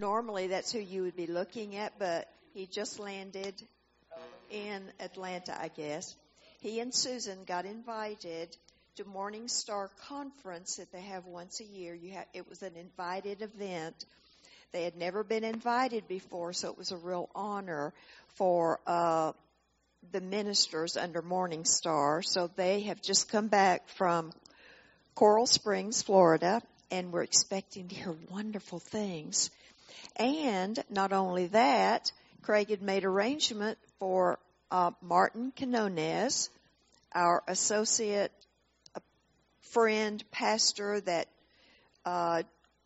normally that's who you would be looking at, but he just landed in Atlanta, I guess. He and Susan got invited to Morning Star Conference that they have once a year. It was an invited event. They had never been invited before, so it was a real honor for uh, the ministers under Morning Star. So they have just come back from Coral Springs, Florida, and we're expecting to hear wonderful things. And not only that, Craig had made arrangement for uh, Martin Canones, our associate uh, friend pastor that uh,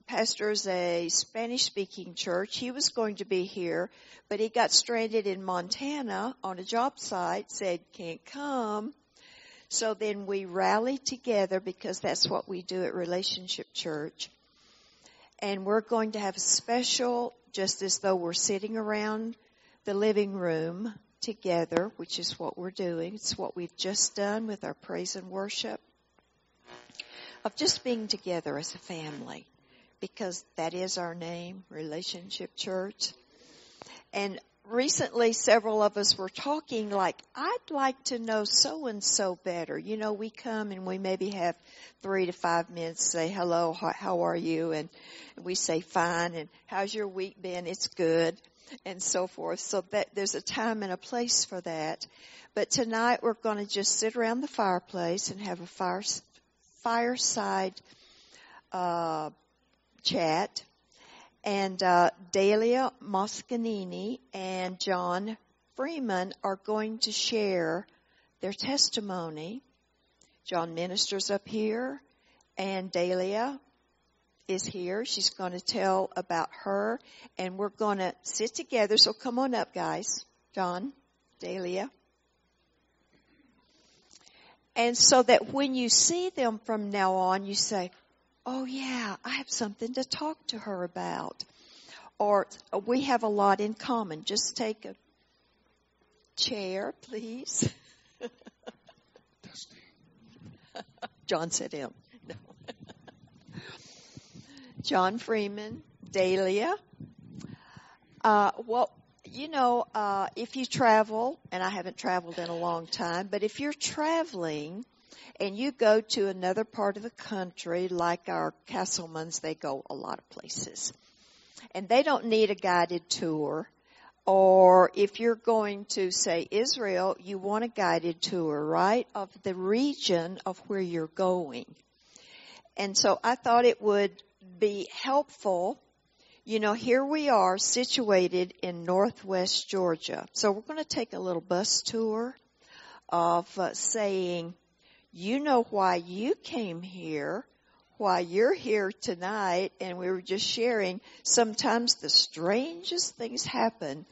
pastors a Spanish speaking church. He was going to be here, but he got stranded in Montana on a job site, said can't come. So then we rallied together because that's what we do at Relationship Church. And we're going to have a special, just as though we're sitting around the living room together, which is what we're doing. It's what we've just done with our praise and worship of just being together as a family because that is our name, Relationship Church. And recently several of us were talking like, I'd like to know so and so better. You know, we come and we maybe have three to five minutes, say hello, how are you? And we say fine and how's your week been? It's good and so forth. So that there's a time and a place for that. But tonight we're going to just sit around the fireplace and have a fire, fireside, uh, chat and uh, Dahlia Moscardini and Jon Freeman are going to share their testimony. Jon ministers up here, and Dahlia is here. She's going to tell about her, and we're going to sit together. So come on up, guys. Jon, Dahlia. And so that when you see them from now on, you say, oh yeah, I have something to talk to her about. Or we have a lot in common. Just take a chair, please. John said him. No. Jon Freeman, Dahlia. Uh, well, you know, uh, if you travel, and I haven't traveled in a long time, but if you're traveling, and you go to another part of the country, like our Castlemans, they go a lot of places. And they don't need a guided tour. Or if you're going to say Israel, you want a guided tour, right? Of the region of where you're going. And so I thought it would be helpful. You know, here we are situated in northwest Georgia. So we're going to take a little bus tour of uh, saying you know why you came here, why you're here tonight, and we were just sharing sometimes the strangest things happen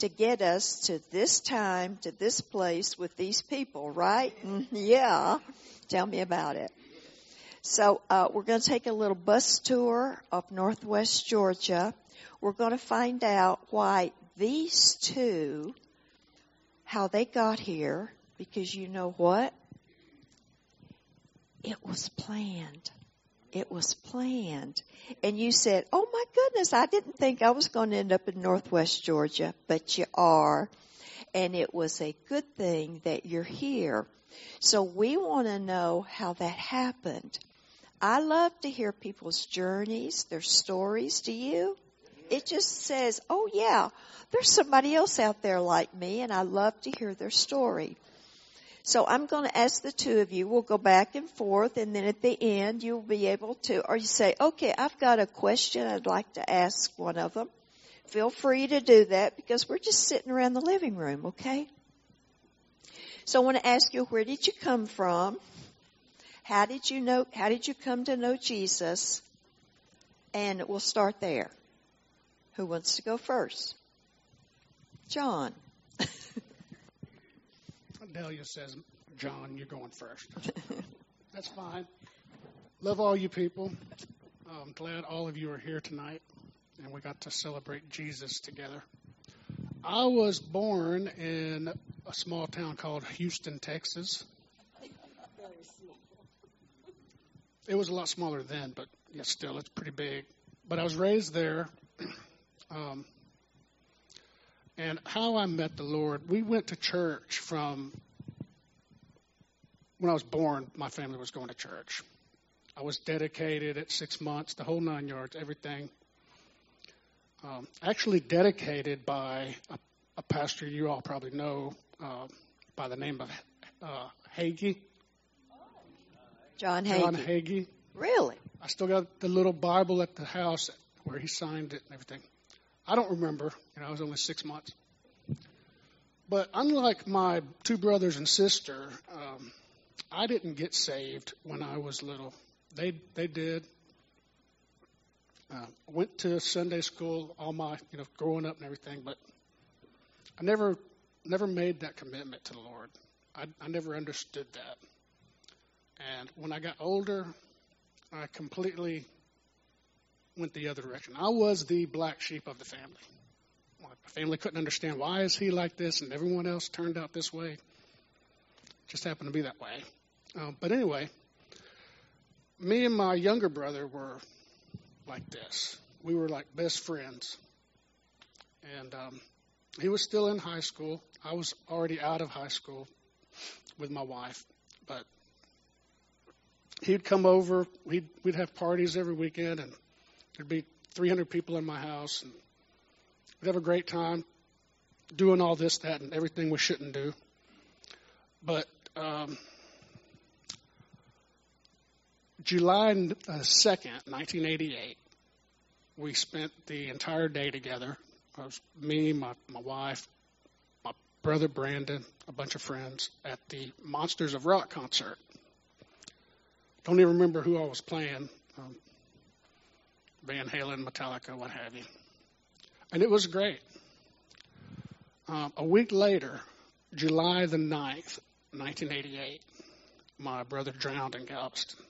to get us to this time, to this place with these people, right? Yeah. Tell me about it. So uh, we're going to take a little bus tour of Northwest Georgia. We're going to find out why these two, how they got here, because you know what? It was planned. It was planned. And you said, oh my goodness, I didn't think I was going to end up in Northwest Georgia, but you are. And it was a good thing that you're here. So we want to know how that happened. I love to hear people's journeys, their stories. Do you? It just says, oh yeah, there's somebody else out there like me and I love to hear their story. So I'm going to ask the two of you, we'll go back and forth and then at the end you'll be able to, or you say, okay, I've got a question I'd like to ask one of them. Feel free to do that because we're just sitting around the living room, okay? So I want to ask you, where did you come from? How did you know, how did you come to know Jesus? And we'll start there. Who wants to go first? Jon. Dahlia says, Jon, you're going first. That's fine. Love all you people. I'm glad all of you are here tonight and we got to celebrate Jesus together. I was born in a small town called Houston, Texas. It was a lot smaller then, but yeah, still, it's pretty big. But I was raised there, Um, and how I met the Lord, we went to church from when I was born, my family was going to church. I was dedicated at six months, the whole nine yards, everything. Um, actually, dedicated by a, a, pastor you all probably know uh, by the name of uh, Hagee. John Hagee. John Hagee. Really? I still got the little Bible at the house where he signed it and everything. I don't remember. You know, I was only six months. But unlike my two brothers and sister, um, I didn't get saved when I was little. They they did. Uh, went to Sunday school all my you know growing up and everything, but I never never made that commitment to the Lord. I, I never understood that. And when I got older, I completely went the other direction. I was the black sheep of the family. My family couldn't understand why is he like this and everyone else turned out this way. Just happened to be that way. Um, but anyway, me and my younger brother were like this. We were like best friends. And um, he was still in high school. I was already out of high school with my wife. But he'd come over. We'd, we'd have parties every weekend, and there'd be 300 people in my house. And we'd have a great time doing all this, that, and everything we shouldn't do. But um, July 2nd, 1988, we spent the entire day together. It was me, my, my wife, my brother Brandon, a bunch of friends at the Monsters of Rock concert. Don't even remember who I was playing. Um, Van Halen, Metallica, what have you. And it was great. Um, a week later, July the 9th, 1988, my brother drowned in Galveston.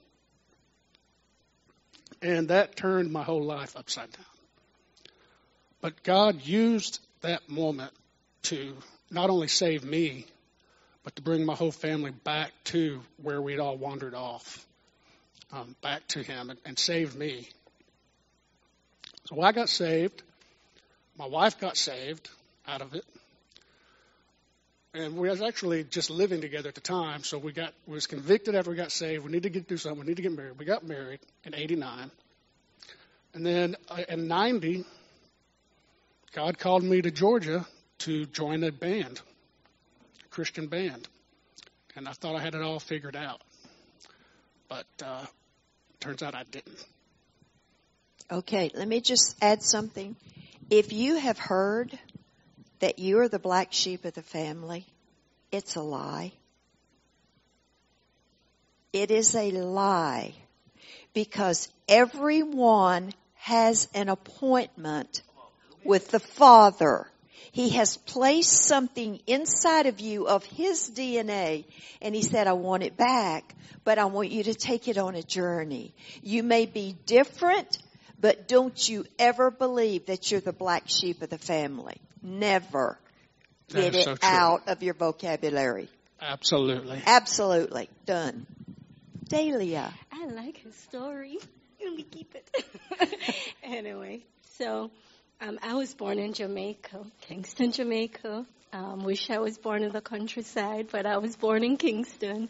And that turned my whole life upside down. But God used that moment to not only save me, but to bring my whole family back to where we'd all wandered off, um, back to Him, and, and saved me. So I got saved. My wife got saved out of it and we was actually just living together at the time. So we got we was convicted after we got saved. We need to get do something. We need to get married. We got married in '89, and then uh, in '90, God called me to Georgia to join a band, a Christian band, and I thought I had it all figured out, but uh, turns out I didn't. Okay, let me just add something. If you have heard that you are the black sheep of the family, it's a lie. It is a lie because everyone has an appointment with the Father. He has placed something inside of you of His DNA and He said, I want it back, but I want you to take it on a journey. You may be different, but don't you ever believe that you're the black sheep of the family. Never get it so out of your vocabulary. Absolutely. Absolutely. Done. Dahlia. I like his story. Let me keep it. anyway, so um, I was born in Jamaica, Kingston, Jamaica. Um, wish I was born in the countryside, but I was born in Kingston.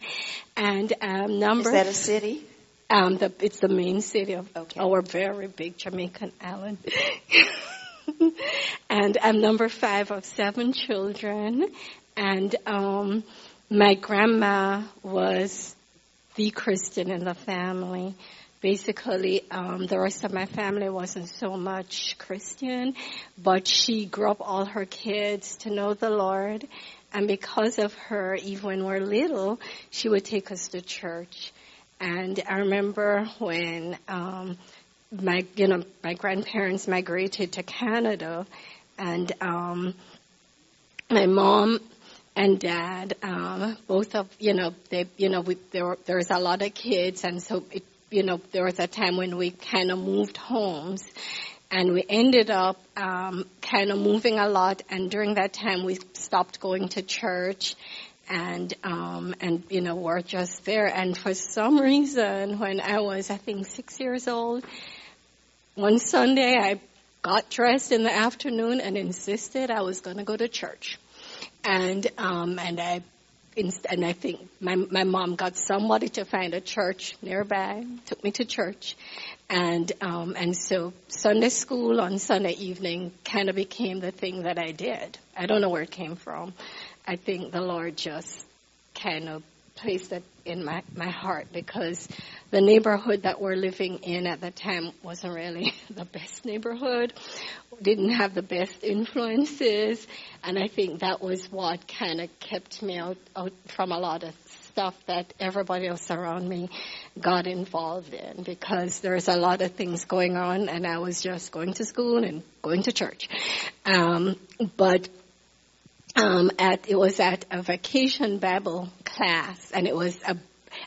And um, number is that a city? Um, the, it's the main city of okay. our very big Jamaican island. and I'm number five of seven children. And um, my grandma was the Christian in the family. Basically, um, the rest of my family wasn't so much Christian, but she grew up all her kids to know the Lord. And because of her, even when we're little, she would take us to church. And I remember when um, my you know my grandparents migrated to Canada, and um, my mom and dad um, both of you know they you know we, there were, there was a lot of kids, and so it, you know there was a time when we kind of moved homes. And we ended up um, kind of moving a lot, and during that time we stopped going to church, and um and you know we're just there and for some reason when i was i think six years old one Sunday I got dressed in the afternoon and insisted I was going to go to church. And, um, and I, and I think my, my mom got somebody to find a church nearby, took me to church. And, um, and so Sunday school on Sunday evening kind of became the thing that I did. I don't know where it came from. I think the Lord just kind of placed it in my, my heart because the neighborhood that we're living in at the time wasn't really the best neighborhood, didn't have the best influences, and I think that was what kind of kept me out, out from a lot of stuff that everybody else around me got involved in because there's a lot of things going on and I was just going to school and going to church. Um, but um, at it was at a vacation Bible class, and it was a.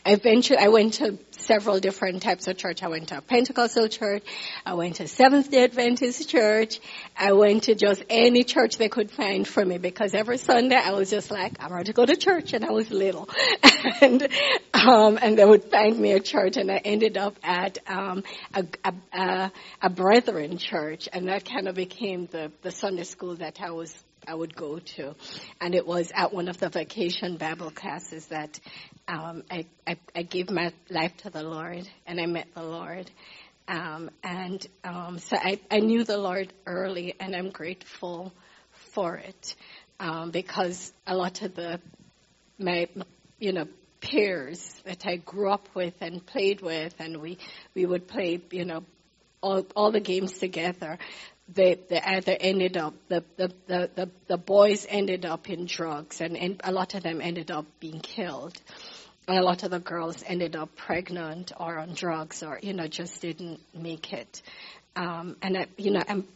Eventually, I went to several different types of church. I went to a Pentecostal church. I went to Seventh Day Adventist church. I went to just any church they could find for me because every Sunday I was just like, I'm ready to go to church, and I was little, and um, and they would find me a church, and I ended up at um, a, a, a, a Brethren church, and that kind of became the the Sunday school that I was I would go to. And it was at one of the vacation Bible classes that um, I, I, I, gave my life to the Lord and I met the Lord. Um, and um, so I, I knew the Lord early and I'm grateful for it um, because a lot of the, my, you know, peers that I grew up with and played with and we, we would play, you know, all, all the games together they, they either ended up the, the, the, the, the boys ended up in drugs and, and a lot of them ended up being killed. And a lot of the girls ended up pregnant or on drugs or you know just didn't make it. Um, and I, you know I'm,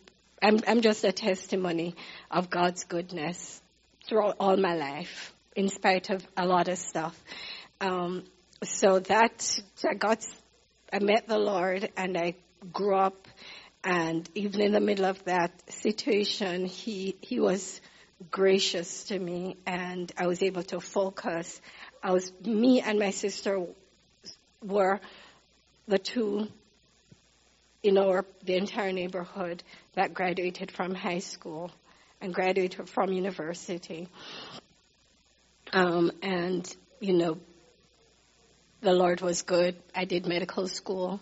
I'm i'm just a testimony of god's goodness throughout all my life in spite of a lot of stuff. Um, so that I got I met the Lord and I grew up and even in the middle of that situation, he, he was gracious to me and I was able to focus. I was, me and my sister were the two in our, the entire neighborhood that graduated from high school and graduated from university. Um, and, you know, the Lord was good. I did medical school.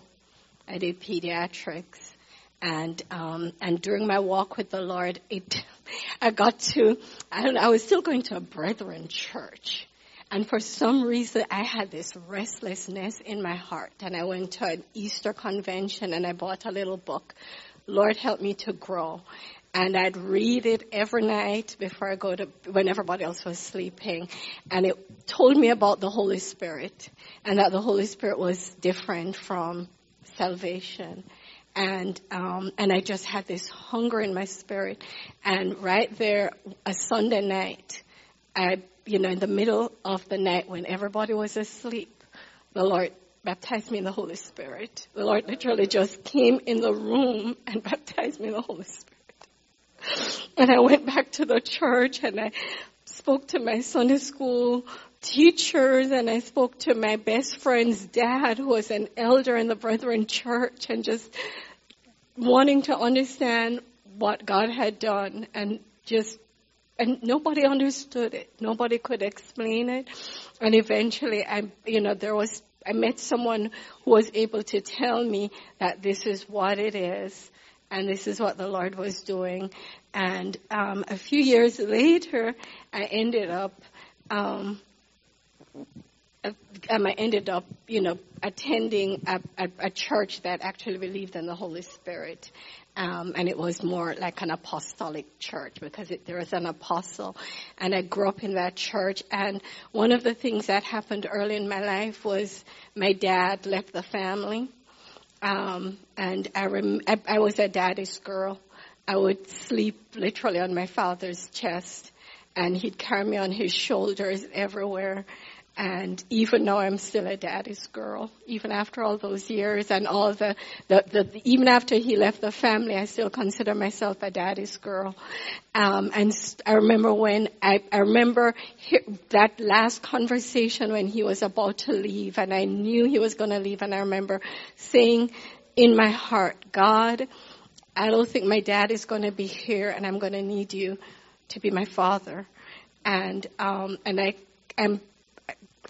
I did pediatrics. And um, and during my walk with the Lord, it I got to I don't know, I was still going to a Brethren church, and for some reason I had this restlessness in my heart, and I went to an Easter convention and I bought a little book, Lord help me to grow, and I'd read it every night before I go to when everybody else was sleeping, and it told me about the Holy Spirit and that the Holy Spirit was different from salvation and um, and I just had this hunger in my spirit. And right there, a Sunday night, I you know in the middle of the night when everybody was asleep, the Lord baptized me in the Holy Spirit. The Lord literally just came in the room and baptized me in the Holy Spirit. And I went back to the church and I spoke to my Sunday school teachers and I spoke to my best friend's dad who was an elder in the Brethren church and just wanting to understand what God had done and just and nobody understood it. Nobody could explain it. And eventually I you know there was I met someone who was able to tell me that this is what it is and this is what the Lord was doing. And um, a few years later, I ended up um, um, I ended up, you know, attending a, a, a, church that actually believed in the Holy Spirit. Um, and it was more like an apostolic church because it, there was an apostle. And I grew up in that church. And one of the things that happened early in my life was my dad left the family. Um, and I, rem- I, I was a daddy's girl. I would sleep literally on my father's chest and he'd carry me on his shoulders everywhere. And even though I'm still a daddy's girl, even after all those years and all the, the, the even after he left the family, I still consider myself a daddy's girl. Um, and I remember when I, I remember he, that last conversation when he was about to leave, and I knew he was going to leave, and I remember saying in my heart, God, I don't think my dad is going to be here, and I'm going to need you to be my father. And um, and I am.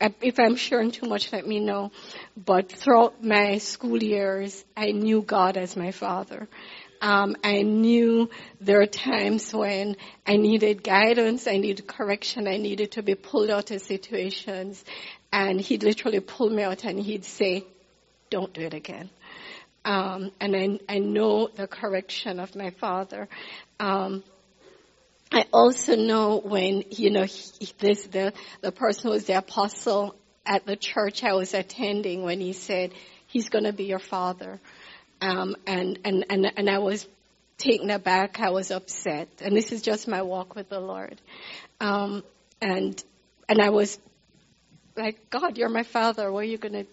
If I'm sharing too much, let me know. But throughout my school years, I knew God as my father. Um, I knew there are times when I needed guidance, I needed correction, I needed to be pulled out of situations, and he'd literally pull me out and he'd say, "Don't do it again." Um, and I, I know the correction of my father. Um, I also know when, you know, he, this, the, the person who was the apostle at the church I was attending when he said, he's going to be your father. Um, and, and, and, and I was taken aback. I was upset. And this is just my walk with the Lord. Um, and, and I was like, God, you're my father. Where are you going to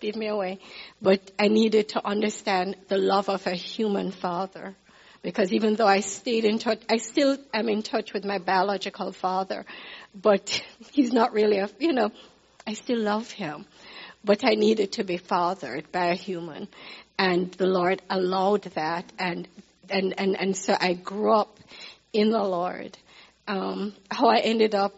give me away. But I needed to understand the love of a human father. Because even though I stayed in touch, I still am in touch with my biological father, but he's not really a, you know, I still love him. But I needed to be fathered by a human. And the Lord allowed that. And, and, and, and so I grew up in the Lord. Um, how I ended up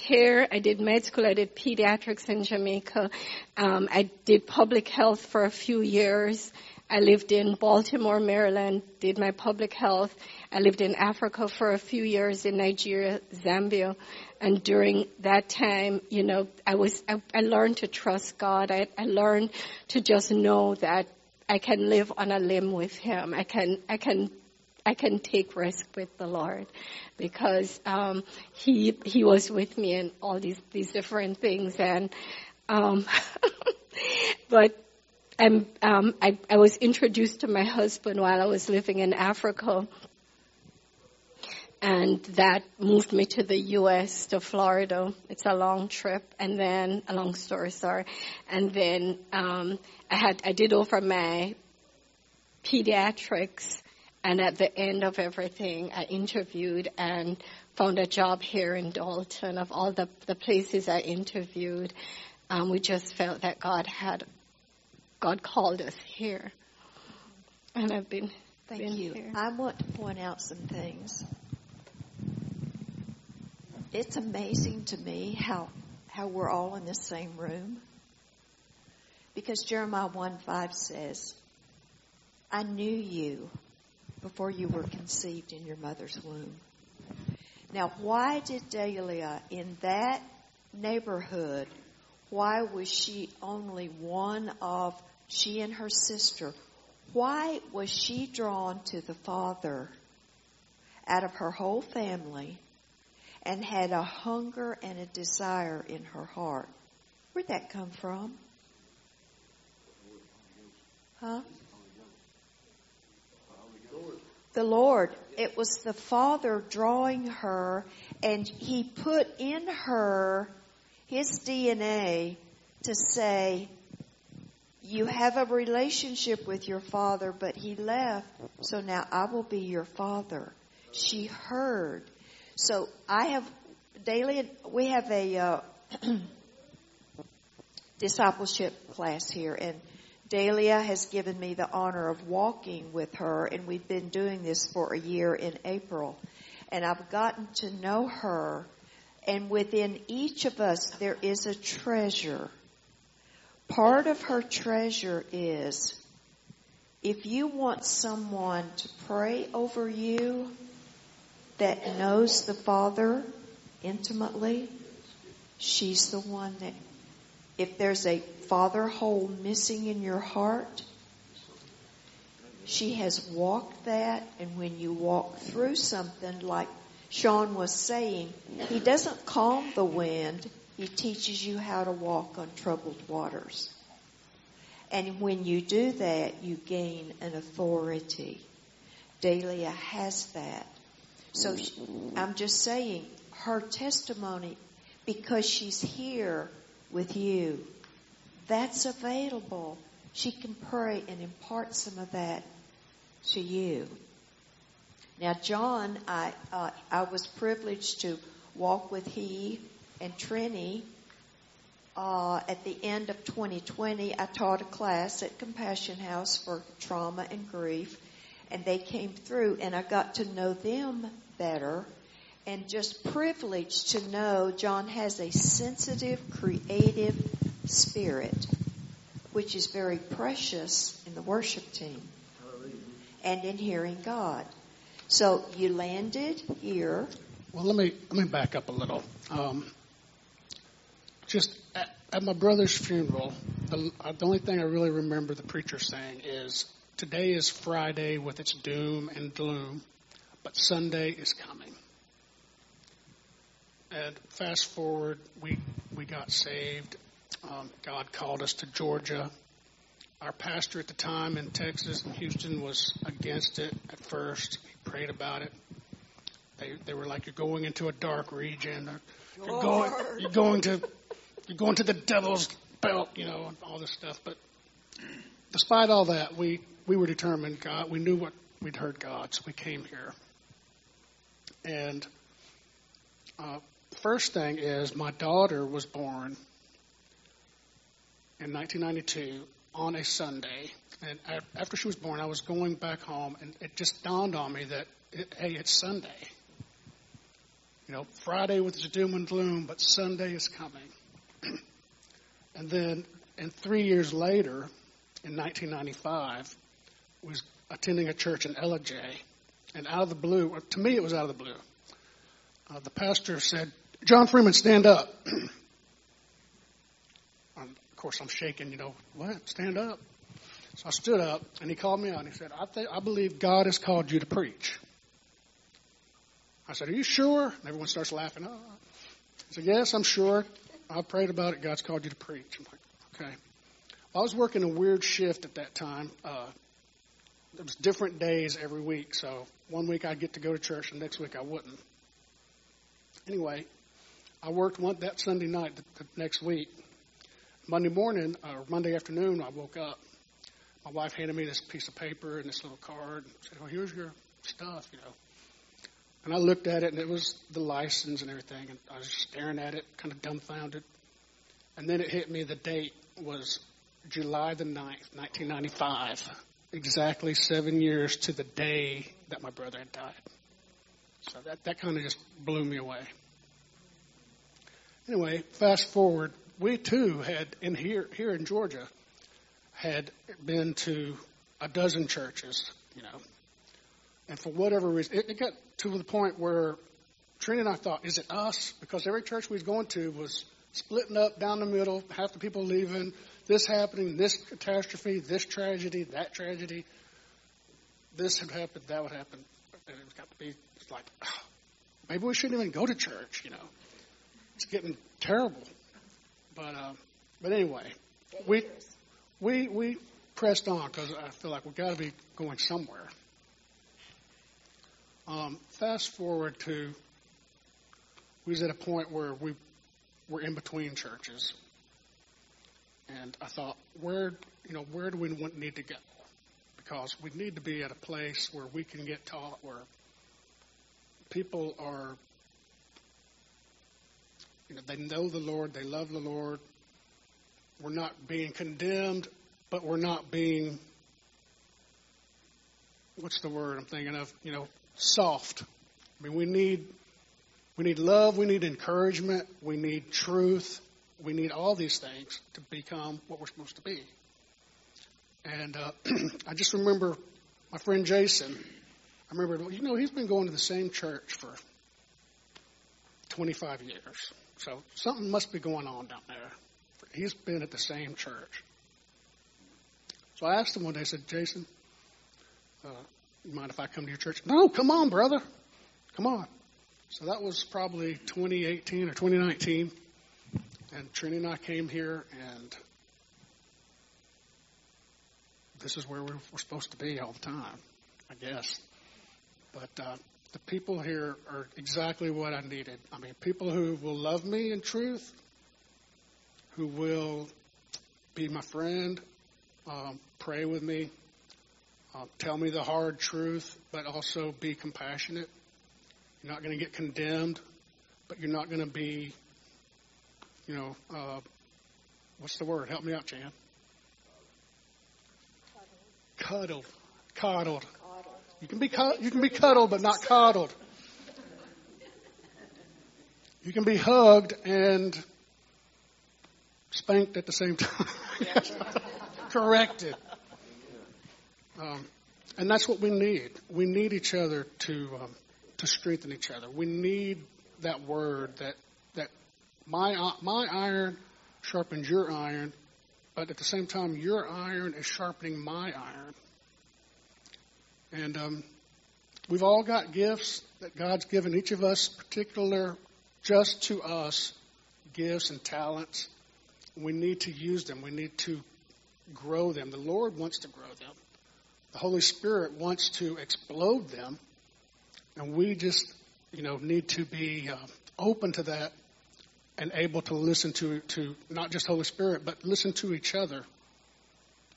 here. I did med school. I did pediatrics in Jamaica. Um, I did public health for a few years. I lived in Baltimore, Maryland, did my public health. I lived in Africa for a few years in Nigeria, Zambia. And during that time, you know, I was, I, I learned to trust God. I, I learned to just know that I can live on a limb with Him. I can, I can I can take risk with the Lord because um, he he was with me in all these these different things and um, but I'm, um, I, I was introduced to my husband while I was living in Africa and that moved me to the U.S. to Florida. It's a long trip, and then a long story, sorry. And then um, I had I did over my pediatrics and at the end of everything, I interviewed and found a job here in Dalton. Of all the, the places I interviewed, um, we just felt that God had, God called us here. And I've been, Thank been you. Here. I want to point out some things. It's amazing to me how, how we're all in the same room. Because Jeremiah 1 5 says, I knew you before you were conceived in your mother's womb. Now, why did Dahlia in that neighborhood, why was she only one of, she and her sister, why was she drawn to the father out of her whole family and had a hunger and a desire in her heart? Where'd that come from? Huh? the Lord. It was the Father drawing her, and He put in her His DNA to say, You have a relationship with your Father, but He left, so now I will be your Father. She heard. So I have daily, we have a uh, discipleship class here, and Dahlia has given me the honor of walking with her, and we've been doing this for a year in April. And I've gotten to know her, and within each of us, there is a treasure. Part of her treasure is if you want someone to pray over you that knows the Father intimately, she's the one that if there's a father hole missing in your heart, she has walked that, and when you walk through something like Sean was saying, he doesn't calm the wind, he teaches you how to walk on troubled waters. And when you do that, you gain an authority. Dahlia has that. So I'm just saying, her testimony, because she's here, with you. That's available. She can pray and impart some of that to you. Now, Jon, I uh, I was privileged to walk with he and Trini. Uh, at the end of 2020, I taught a class at Compassion House for trauma and grief, and they came through, and I got to know them better, and just privileged to know Jon has a sensitive, creative spirit, which is very precious in the worship team and in hearing God. So you landed here. Well, let me let me back up a little. Um, just at, at, my brother's funeral, the, uh, the only thing I really remember the preacher saying is, "Today is Friday with its doom and gloom, but Sunday is coming." And fast forward, we we got saved. Um, God called us to Georgia. Our pastor at the time in Texas and Houston was against it at first. He prayed about it. They they were like, "You're going into a dark region. You're going you're going to you're going to the devil's belt, you know, and all this stuff." But despite all that, we we were determined. God, we knew what we'd heard God, so we came here. And uh, first thing is, my daughter was born in 1992 on a Sunday. And after she was born, I was going back home, and it just dawned on me that, hey, it's Sunday. You know, Friday was the doom and gloom, but Sunday is coming. and then, and three years later, in 1995, was attending a church in Ellijay, and out of the blue, to me it was out of the blue. Uh, the pastor said, "Jon Freeman, stand up." Of course, I'm shaking, you know, what? Stand up. So I stood up, and he called me out, and he said, I, I believe God has called you to preach. I said, Are you sure? And everyone starts laughing. Uh, uh, uh. Oh. I said, Yes, I'm sure. I prayed about it. God's called you to preach. I'm like, Okay. Well, I was working a weird shift at that time. Uh, there was different days every week. So one week I'd get to go to church, and next week I wouldn't. Anyway, I worked one that Sunday night the, the next week, Monday morning or Monday afternoon, I woke up. My wife handed me this piece of paper and this little card and said, "Well, here's your stuff," you know. And I looked at it, and it was the license and everything, and I was staring at it, kind of dumbfounded. And then it hit me the date was July the 9th, 1995, exactly seven years to the day that my brother had died. So that, that kind of just blew me away. Anyway, fast forward we too had in here here in Georgia had been to a dozen churches, you know, and for whatever reason, it, it got to the point where Trina and I thought, is it us? Because every church we was going to was splitting up down the middle, half the people leaving, this happening, this catastrophe, this tragedy, that tragedy, this had happened, that would happen, and it got to be like, oh, maybe we shouldn't even go to church, you know. It's getting terrible. But uh, but anyway, we we we pressed on because I feel like we've got to be going somewhere. Um, fast forward to we was at a point where we were in between churches, and I thought, where you know where do we need to go? Because we need to be at a place where we can get taught, where people are you know, they know the Lord, they love the Lord. We're not being condemned, but we're not being what's the word I'm thinking of? You know, soft. I mean, we need we need love, we need encouragement, we need truth, we need all these things to become what we're supposed to be. And uh, I just remember my friend Jason. I remember, you know, he's been going to the same church for 25 years. So something must be going on down there. He's been at the same church. So I asked him one day, I said, Jason, uh, you mind if I come to your church? No, come on, brother. Come on. So that was probably 2018 or 2019. And Trini and I came here, and this is where we're, we're supposed to be all the time, I guess. But uh, the people here are exactly what I needed. I mean, people who will love me in truth, who will be my friend, um, pray with me, uh, tell me the hard truth, but also be compassionate. You're not going to get condemned, but you're not going to be, you know, uh, what's the word? Help me out, Jan. Cuddled. Coddled. Coddled. You can be you can be cuddled, but not coddled. You can be hugged and spanked at the same time. Corrected. Um, and that's what we need. We need each other to um, to strengthen each other. We need that word that that my uh, my iron sharpens your iron, but at the same time, your iron is sharpening my iron. And um, we've all got gifts that God's given each of us, particular just to us, gifts and talents. We need to use them. We need to grow them. The Lord wants to grow them. The Holy Spirit wants to explode them. And we just, you know, need to be uh, open to that and able to listen to, to not just Holy Spirit, but listen to each other.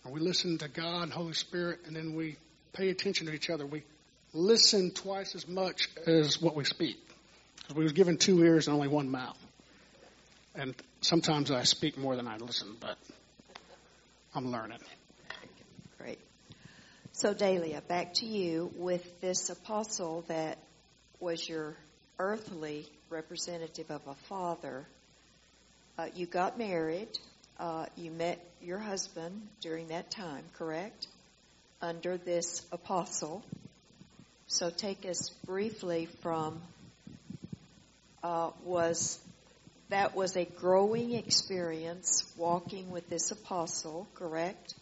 And we listen to God, Holy Spirit, and then we pay attention to each other. We listen twice as much as what we speak. Because we was given two ears and only one mouth. And sometimes I speak more than I listen, but I'm learning. So, Dahlia, back to you with this apostle that was your earthly representative of a father. Uh, you got married. Uh, you met your husband during that time, correct? Under this apostle. So take us briefly from uh, was that was a growing experience walking with this apostle, correct?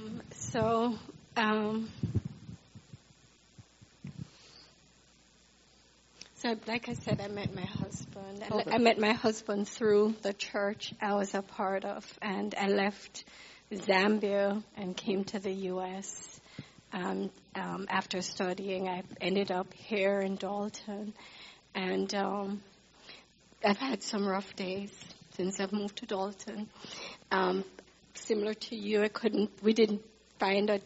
Um, so, um, so like I said, I met my husband. I, I met my husband through the church I was a part of, and I left Zambia and came to the U.S. Um, um, after studying, I ended up here in Dalton, and um, I've had some rough days since I've moved to Dalton. Um, similar to you, I couldn't. We didn't find a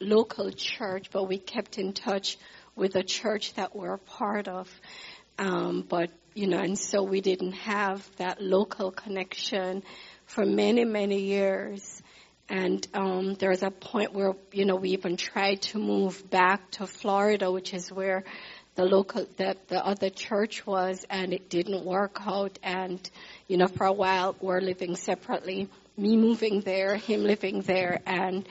local church, but we kept in touch with a church that we're a part of. Um, but you know, and so we didn't have that local connection for many, many years. And um, there was a point where, you know, we even tried to move back to Florida, which is where the local, that the other church was, and it didn't work out. And, you know, for a while we're living separately. Me moving there, him living there, and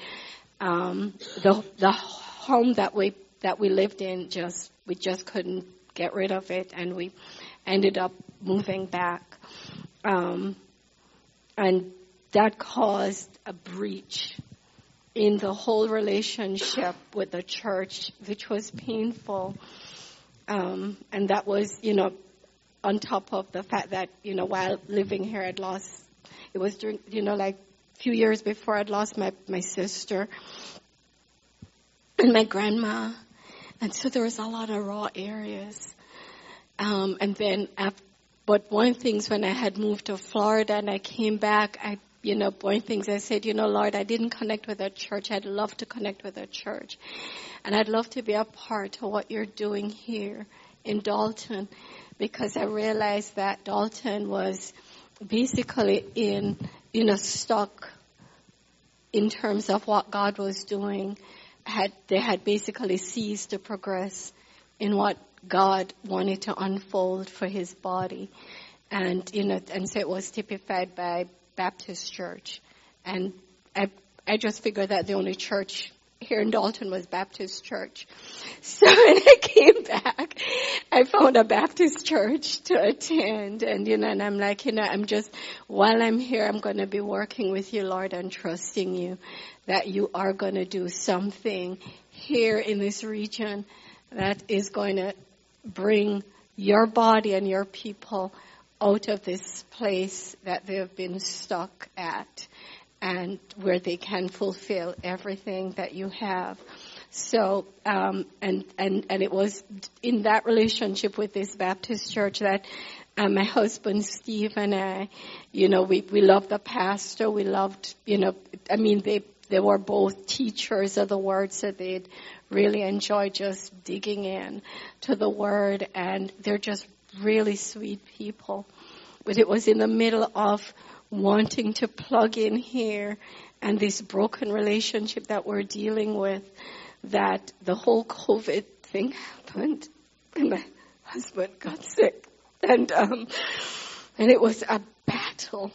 um, the the home that we that we lived in just we just couldn't get rid of it, and we ended up moving back. Um, and that caused a breach in the whole relationship with the church, which was painful. Um, and that was, you know, on top of the fact that, you know, while living here, I'd lost, it was during, you know, like few years before I'd lost my, my sister and my grandma. And so there was a lot of raw areas. Um, and then, after, but one of the things when I had moved to Florida and I came back, I you know, one things I said, you know, Lord, I didn't connect with a church. I'd love to connect with a church. And I'd love to be a part of what you're doing here in Dalton because I realized that Dalton was basically in, you know, stuck in terms of what God was doing. Had, they had basically ceased to progress in what God wanted to unfold for his body. And, you know, and so it was typified by Baptist Church. And I, I just figured that the only church here in Dalton was Baptist Church. So when I came back, I found a Baptist church to attend and you know, and I'm like, you know, I'm just, while I'm here, I'm going to be working with you, Lord, and trusting you that you are going to do something here in this region that is going to bring your body and your people out of this place that they have been stuck at and where they can fulfill everything that you have. So, um, and, and, and it was in that relationship with this Baptist church that uh, my husband Steve and I, you know, we, we loved the pastor. We loved, you know, I mean, they, they were both teachers of the word, so they'd really enjoy just digging in to the word and they're just really sweet people. But it was in the middle of wanting to plug in here and this broken relationship that we're dealing with, that the whole COVID thing happened and my husband got sick. And, um, and it was a battle.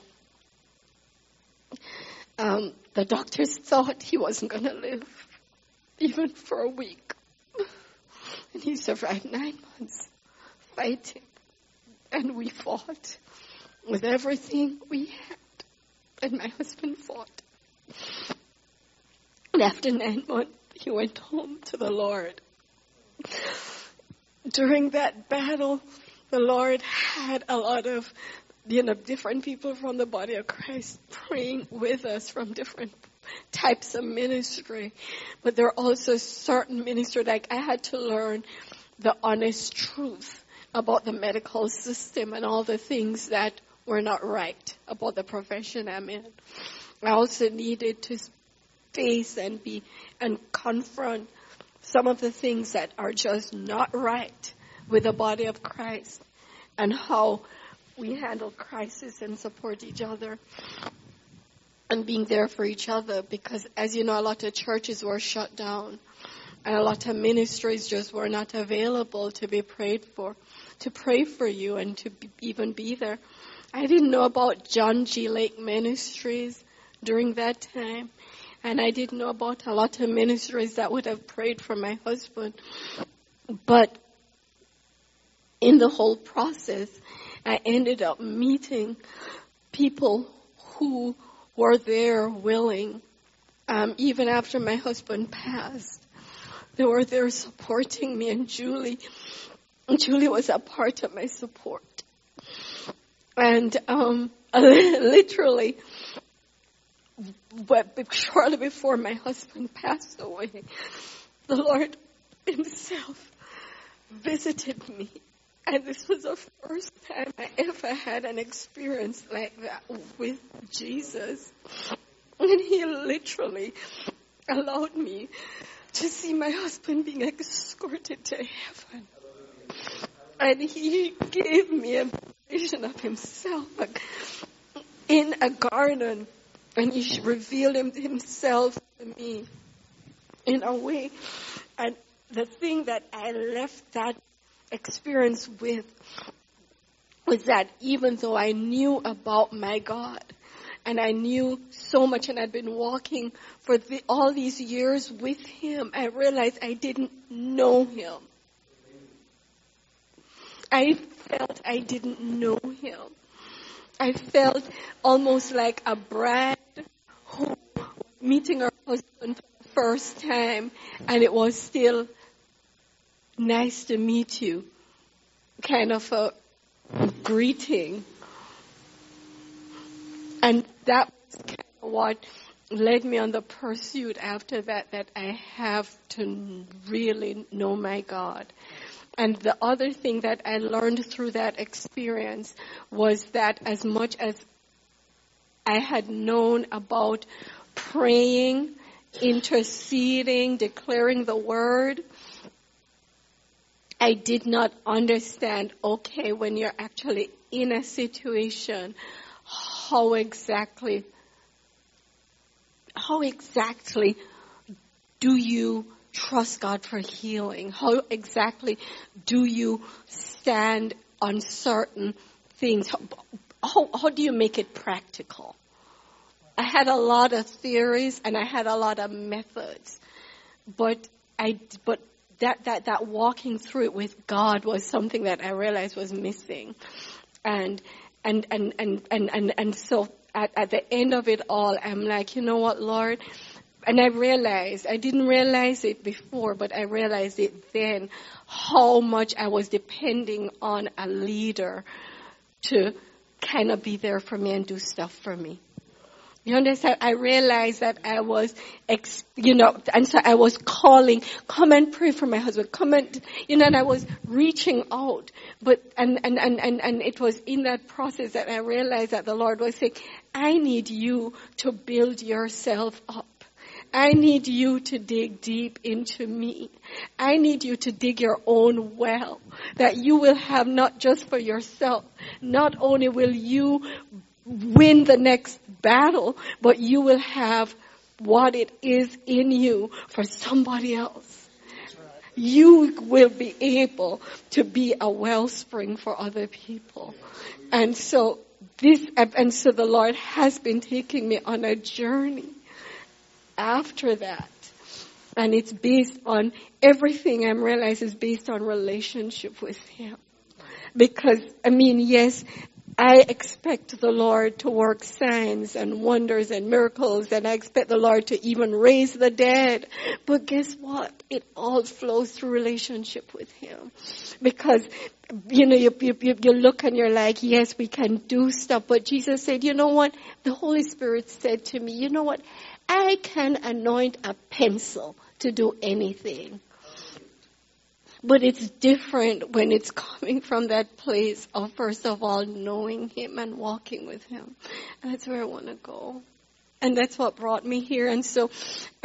Um, the doctors thought he wasn't going to live even for a week. And he survived nine months fighting. And we fought with everything we had. And my husband fought. And after nine months, he went home to the Lord. During that battle, the Lord had a lot of, you know, different people from the body of Christ praying with us from different types of ministry. But there are also certain ministry, like I had to learn the honest truth about the medical system and all the things that were not right about the profession I'm in. I also needed to face and be and confront some of the things that are just not right with the body of Christ and how we handle crisis and support each other and being there for each other because as you know a lot of churches were shut down and a lot of ministries just were not available to be prayed for to pray for you and to be, even be there i didn't know about John G Lake ministries during that time and i didn't know about a lot of ministries that would have prayed for my husband but in the whole process i ended up meeting people who were there willing, um, even after my husband passed. They were there supporting me and Julie. Julie was a part of my support. And um, literally, shortly before my husband passed away, the Lord Himself visited me and this was the first time I ever had an experience like that with Jesus. And he literally allowed me to see my husband being escorted to heaven. And he gave me a vision of himself in a garden. And he revealed himself to me in a way. And the thing that I left that experience with was that even though I knew about my God and I knew so much and I'd been walking for the, all these years with Him, I realized I didn't know Him. I felt I didn't know Him. I felt almost like a bride who meeting her husband for the first time and it was still nice to meet you kind of a greeting. And that was kind of what led me on the pursuit after that, that I have to really know my God. And the other thing that I learned through that experience was that as much as I had known about praying, interceding, declaring the word, I did not understand, okay, when you're actually in a situation, how exactly, how exactly do you trust God for healing? How exactly do you stand on certain things? How, how, how do you make it practical? I had a lot of theories and I had a lot of methods, but I, but that, that, that walking through it with God was something that I realized was missing. And, and, and, and, and, and, and so at, at the end of it all, I'm like, you know what, Lord? And I realized, I didn't realize it before, but I realized it then, how much I was depending on a leader to kind of be there for me and do stuff for me. You understand? I realized that I was, ex, you know, and so I was calling, come and pray for my husband, come and, you know, and I was reaching out. But, and, and, and, and, and it was in that process that I realized that the Lord was saying, I need you to build yourself up. I need you to dig deep into me. I need you to dig your own well that you will have not just for yourself. Not only will you win the next battle, but you will have what it is in you for somebody else. You will be able to be a wellspring for other people. And so this, and so the Lord has been taking me on a journey after that. And it's based on everything I'm realizing is based on relationship with Him. Because, I mean, yes, I expect the Lord to work signs and wonders and miracles, and I expect the Lord to even raise the dead. But guess what? It all flows through relationship with Him. Because, you know, you, you, you look and you're like, yes, we can do stuff. But Jesus said, you know what? The Holy Spirit said to me, you know what? I can anoint a pencil to do anything. But it's different when it's coming from that place of, first of all, knowing Him and walking with Him. That's where I want to go. And that's what brought me here. And so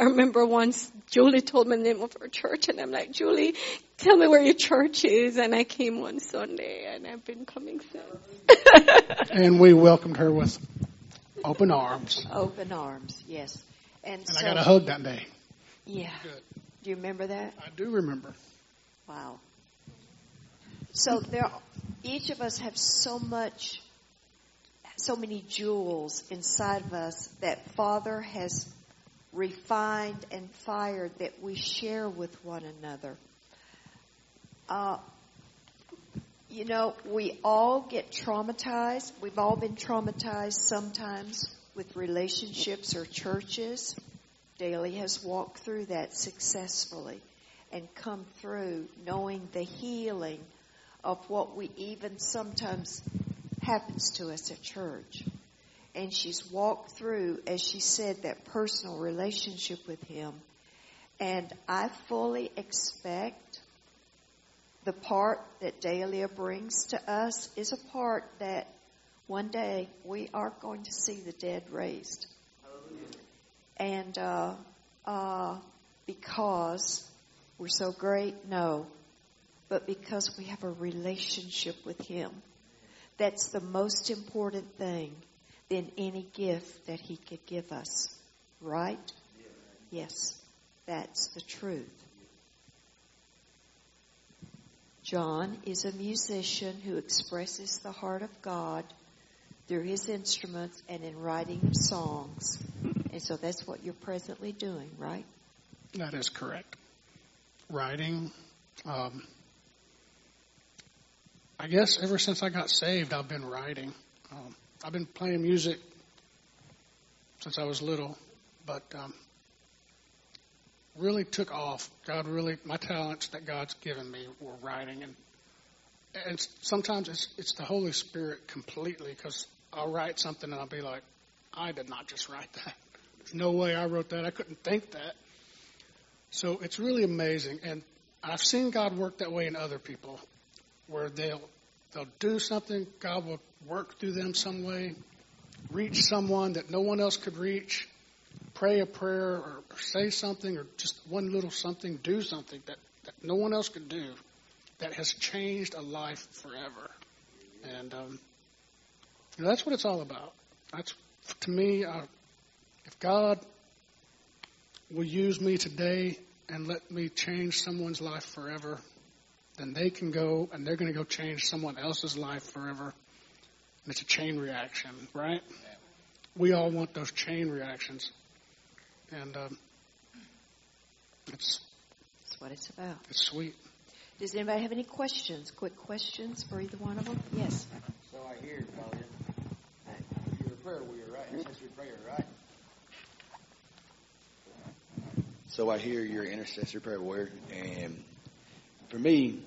I remember once Julie told me the name of her church, and I'm like, Julie, tell me where your church is. And I came one Sunday, and I've been coming since. and we welcomed her with open arms. Open arms, yes. And, and so, I got a hug that day. Yeah. Good. Do you remember that? I do remember. Wow. So there, each of us have so much, so many jewels inside of us that Father has refined and fired that we share with one another. Uh, you know, we all get traumatized. We've all been traumatized sometimes with relationships or churches. Dahlia has walked through that successfully and come through knowing the healing of what we even sometimes happens to us at church. And she's walked through, as she said, that personal relationship with him. And I fully expect the part that Dahlia brings to us is a part that one day we are going to see the dead raised. Hallelujah. And uh, uh, because we're so great? No. But because we have a relationship with Him. That's the most important thing than any gift that He could give us. Right? Yes. That's the truth. Jon is a musician who expresses the heart of God through his instruments and in writing songs. And so that's what you're presently doing, right? That is correct writing. Um, I guess ever since I got saved, I've been writing. Um, I've been playing music since I was little, but um, really took off. God really, my talents that God's given me were writing, and and sometimes it's it's the Holy Spirit completely because I'll write something and I'll be like, I did not just write that. There's no way I wrote that. I couldn't think that. So it's really amazing, and I've seen God work that way in other people, where they'll they'll do something, God will work through them some way, reach someone that no one else could reach, pray a prayer or say something or just one little something, do something that, that no one else could do that has changed a life forever. And um, you know, that's what it's all about. That's to me, uh, if God will use me today and let me change someone's life forever, then they can go and they're going to go change someone else's life forever. And it's a chain reaction, right? We all want those chain reactions. And um, it's that's what it's about. It's sweet. Does anybody have any questions? Quick questions for either one of them? Yes. So I hear, Claudia, you're a prayer warrior, right? Intercessory prayer, right? So I hear your intercessory prayer warrior, and for me,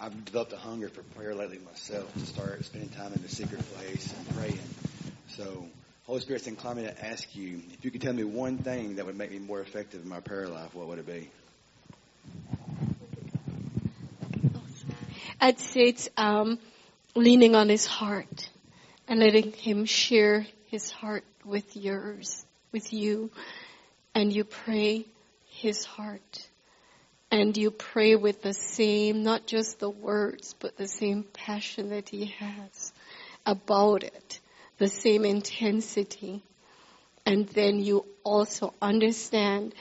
I've developed a hunger for prayer lately myself to start spending time in the secret place and praying. So Holy Spirit's inclined me to ask you if you could tell me one thing that would make me more effective in my prayer life. What would it be? I'd say it's um, leaning on His heart and letting Him share His heart with yours, with you, and you pray his heart. And you pray with the same, not just the words, but the same passion that he has about it. the same intensity. And then you also understand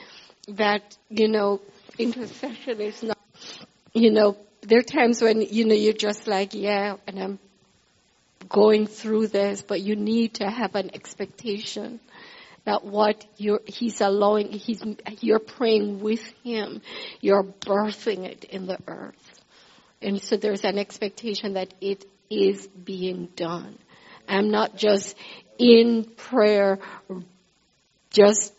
that, you know, intercession is not, you know, there are times when, you know, you're just like, yeah, and I'm going through this, but you need to have an expectation that what you're, he's allowing, he's, you're praying with him, you're birthing it in the earth. And so there's an expectation that it is being done. I'm not just in prayer, just,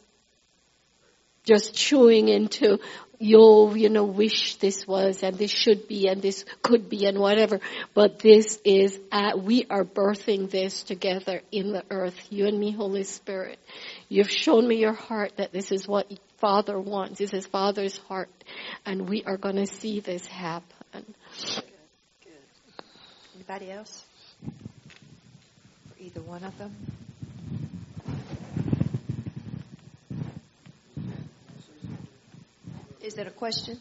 just chewing into you you know, wish this was and this should be and this could be and whatever. But this is, at, we are birthing this together in the earth. You and me, Holy Spirit. You've shown me your heart that this is what Father wants. This is Father's heart. And we are going to see this happen. Good. Good. Anybody else? For either one of them? Is that a question?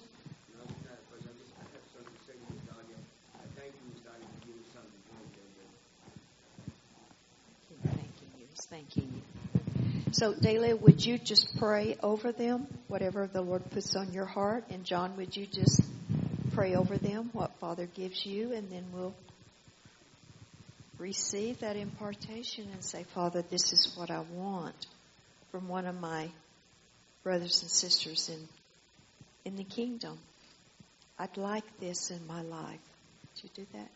Thanking you. So, Dahlia, would you just pray over them, whatever the Lord puts on your heart? And Jon, would you just pray over them, what Father gives you, and then we'll receive that impartation and say, Father, this is what I want from one of my brothers and sisters in in the kingdom. I'd like this in my life. Would you do that?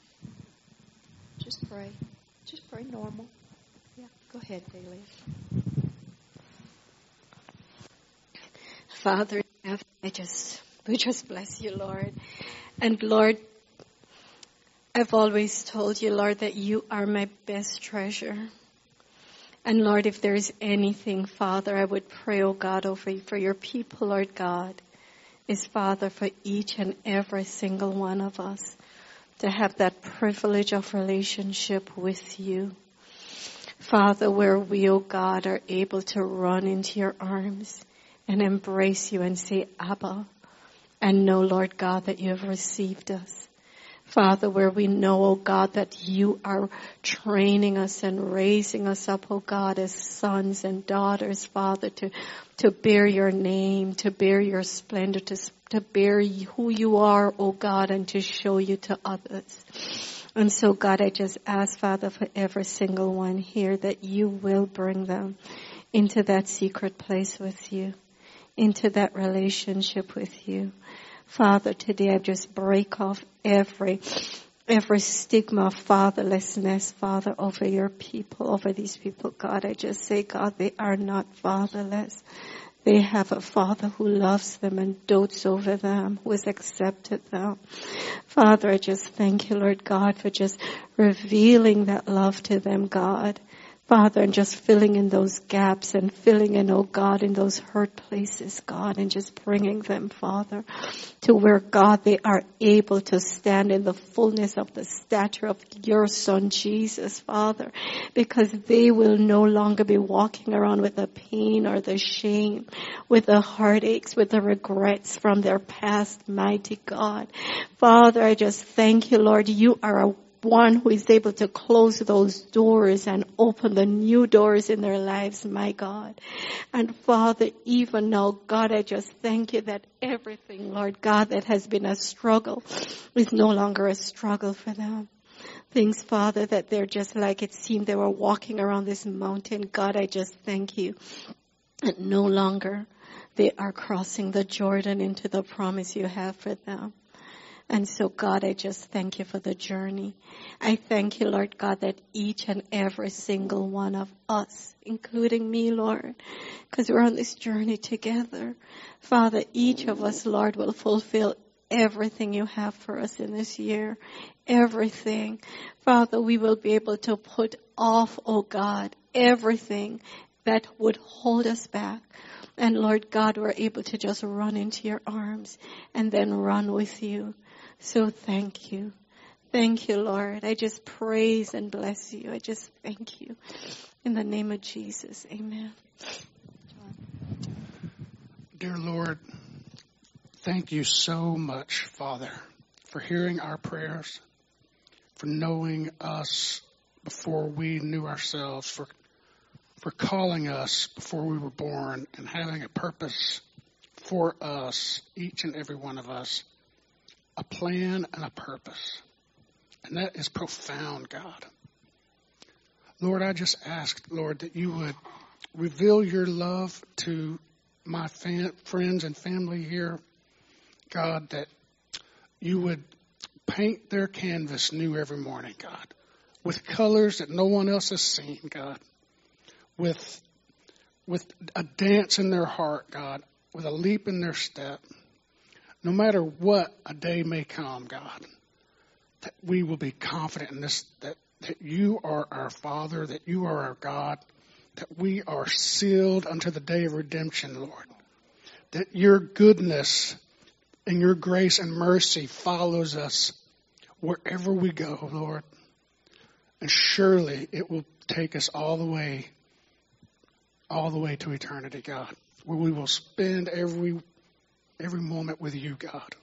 Just pray. Just pray normal. Yeah, go ahead, Dahlia. Father, I just, we just bless you, Lord. And Lord, I've always told you, Lord, that you are my best treasure. And Lord, if there is anything, Father, I would pray, oh God, over for your people, Lord God, is, Father, for each and every single one of us to have that privilege of relationship with you. Father, where we, oh God, are able to run into your arms and embrace you and say, Abba, and know, Lord God, that you have received us. Father, where we know, oh God, that you are training us and raising us up, oh God, as sons and daughters, Father, to, to bear your name, to bear your splendor, to, to bear who you are, oh God, and to show you to others. And so God, I just ask, Father, for every single one here that you will bring them into that secret place with you, into that relationship with you. Father, today I just break off every every stigma of fatherlessness, Father, over your people, over these people, God. I just say, God, they are not fatherless. They have a father who loves them and dotes over them, who has accepted them. Father, I just thank you, Lord God, for just revealing that love to them, God. Father, and just filling in those gaps and filling in, oh God, in those hurt places, God, and just bringing them, Father, to where, God, they are able to stand in the fullness of the stature of your Son, Jesus, Father, because they will no longer be walking around with the pain or the shame, with the heartaches, with the regrets from their past, mighty God. Father, I just thank you, Lord. You are a one who is able to close those doors and open the new doors in their lives, my God. And Father, even now, God, I just thank you that everything, Lord God, that has been a struggle is no longer a struggle for them. Things, Father, that they're just like it seemed they were walking around this mountain. God, I just thank you that no longer they are crossing the Jordan into the promise you have for them. And so God, I just thank you for the journey. I thank you, Lord God, that each and every single one of us, including me, Lord, because we're on this journey together. Father, each of us, Lord, will fulfill everything you have for us in this year. Everything. Father, we will be able to put off, oh God, everything that would hold us back. And Lord God, we're able to just run into your arms and then run with you. So thank you. Thank you, Lord. I just praise and bless you. I just thank you. In the name of Jesus. Amen. Dear Lord, thank you so much, Father, for hearing our prayers, for knowing us before we knew ourselves, for, for calling us before we were born and having a purpose for us, each and every one of us, a plan and a purpose. And that is profound, God. Lord, I just ask, Lord, that you would reveal your love to my fam- friends and family here. God, that you would paint their canvas new every morning, God, with colors that no one else has seen, God, with, with a dance in their heart, God, with a leap in their step. No matter what a day may come, God, that we will be confident in this, that, that you are our Father, that you are our God, that we are sealed unto the day of redemption, Lord. That your goodness and your grace and mercy follows us wherever we go, Lord. And surely it will take us all the way, all the way to eternity, God, where we will spend every, every moment with you, God.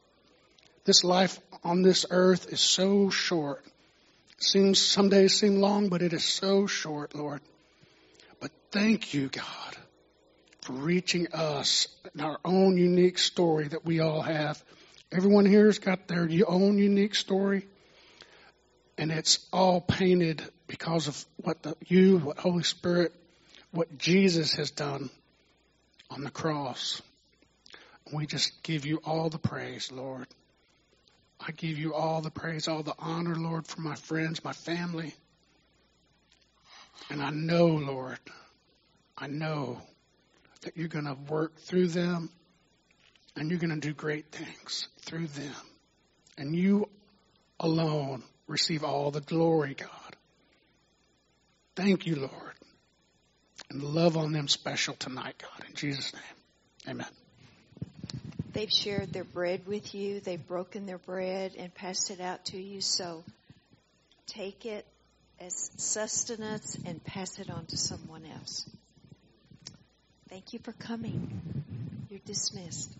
This life on this earth is so short. Seems, some days seem long, but it is so short, Lord. But thank you, God, for reaching us in our own unique story that we all have. Everyone here has got their own unique story, and it's all painted because of what the, you, what Holy Spirit, what Jesus has done on the cross. We just give you all the praise, Lord. I give you all the praise, all the honor, Lord, for my friends, my family. And I know, Lord, I know that you're going to work through them and you're going to do great things through them. And you alone receive all the glory, God. Thank you, Lord. And love on them special tonight, God. In Jesus' name, amen. They've shared their bread with you. They've broken their bread and passed it out to you. So take it as sustenance and pass it on to someone else. Thank you for coming. You're dismissed.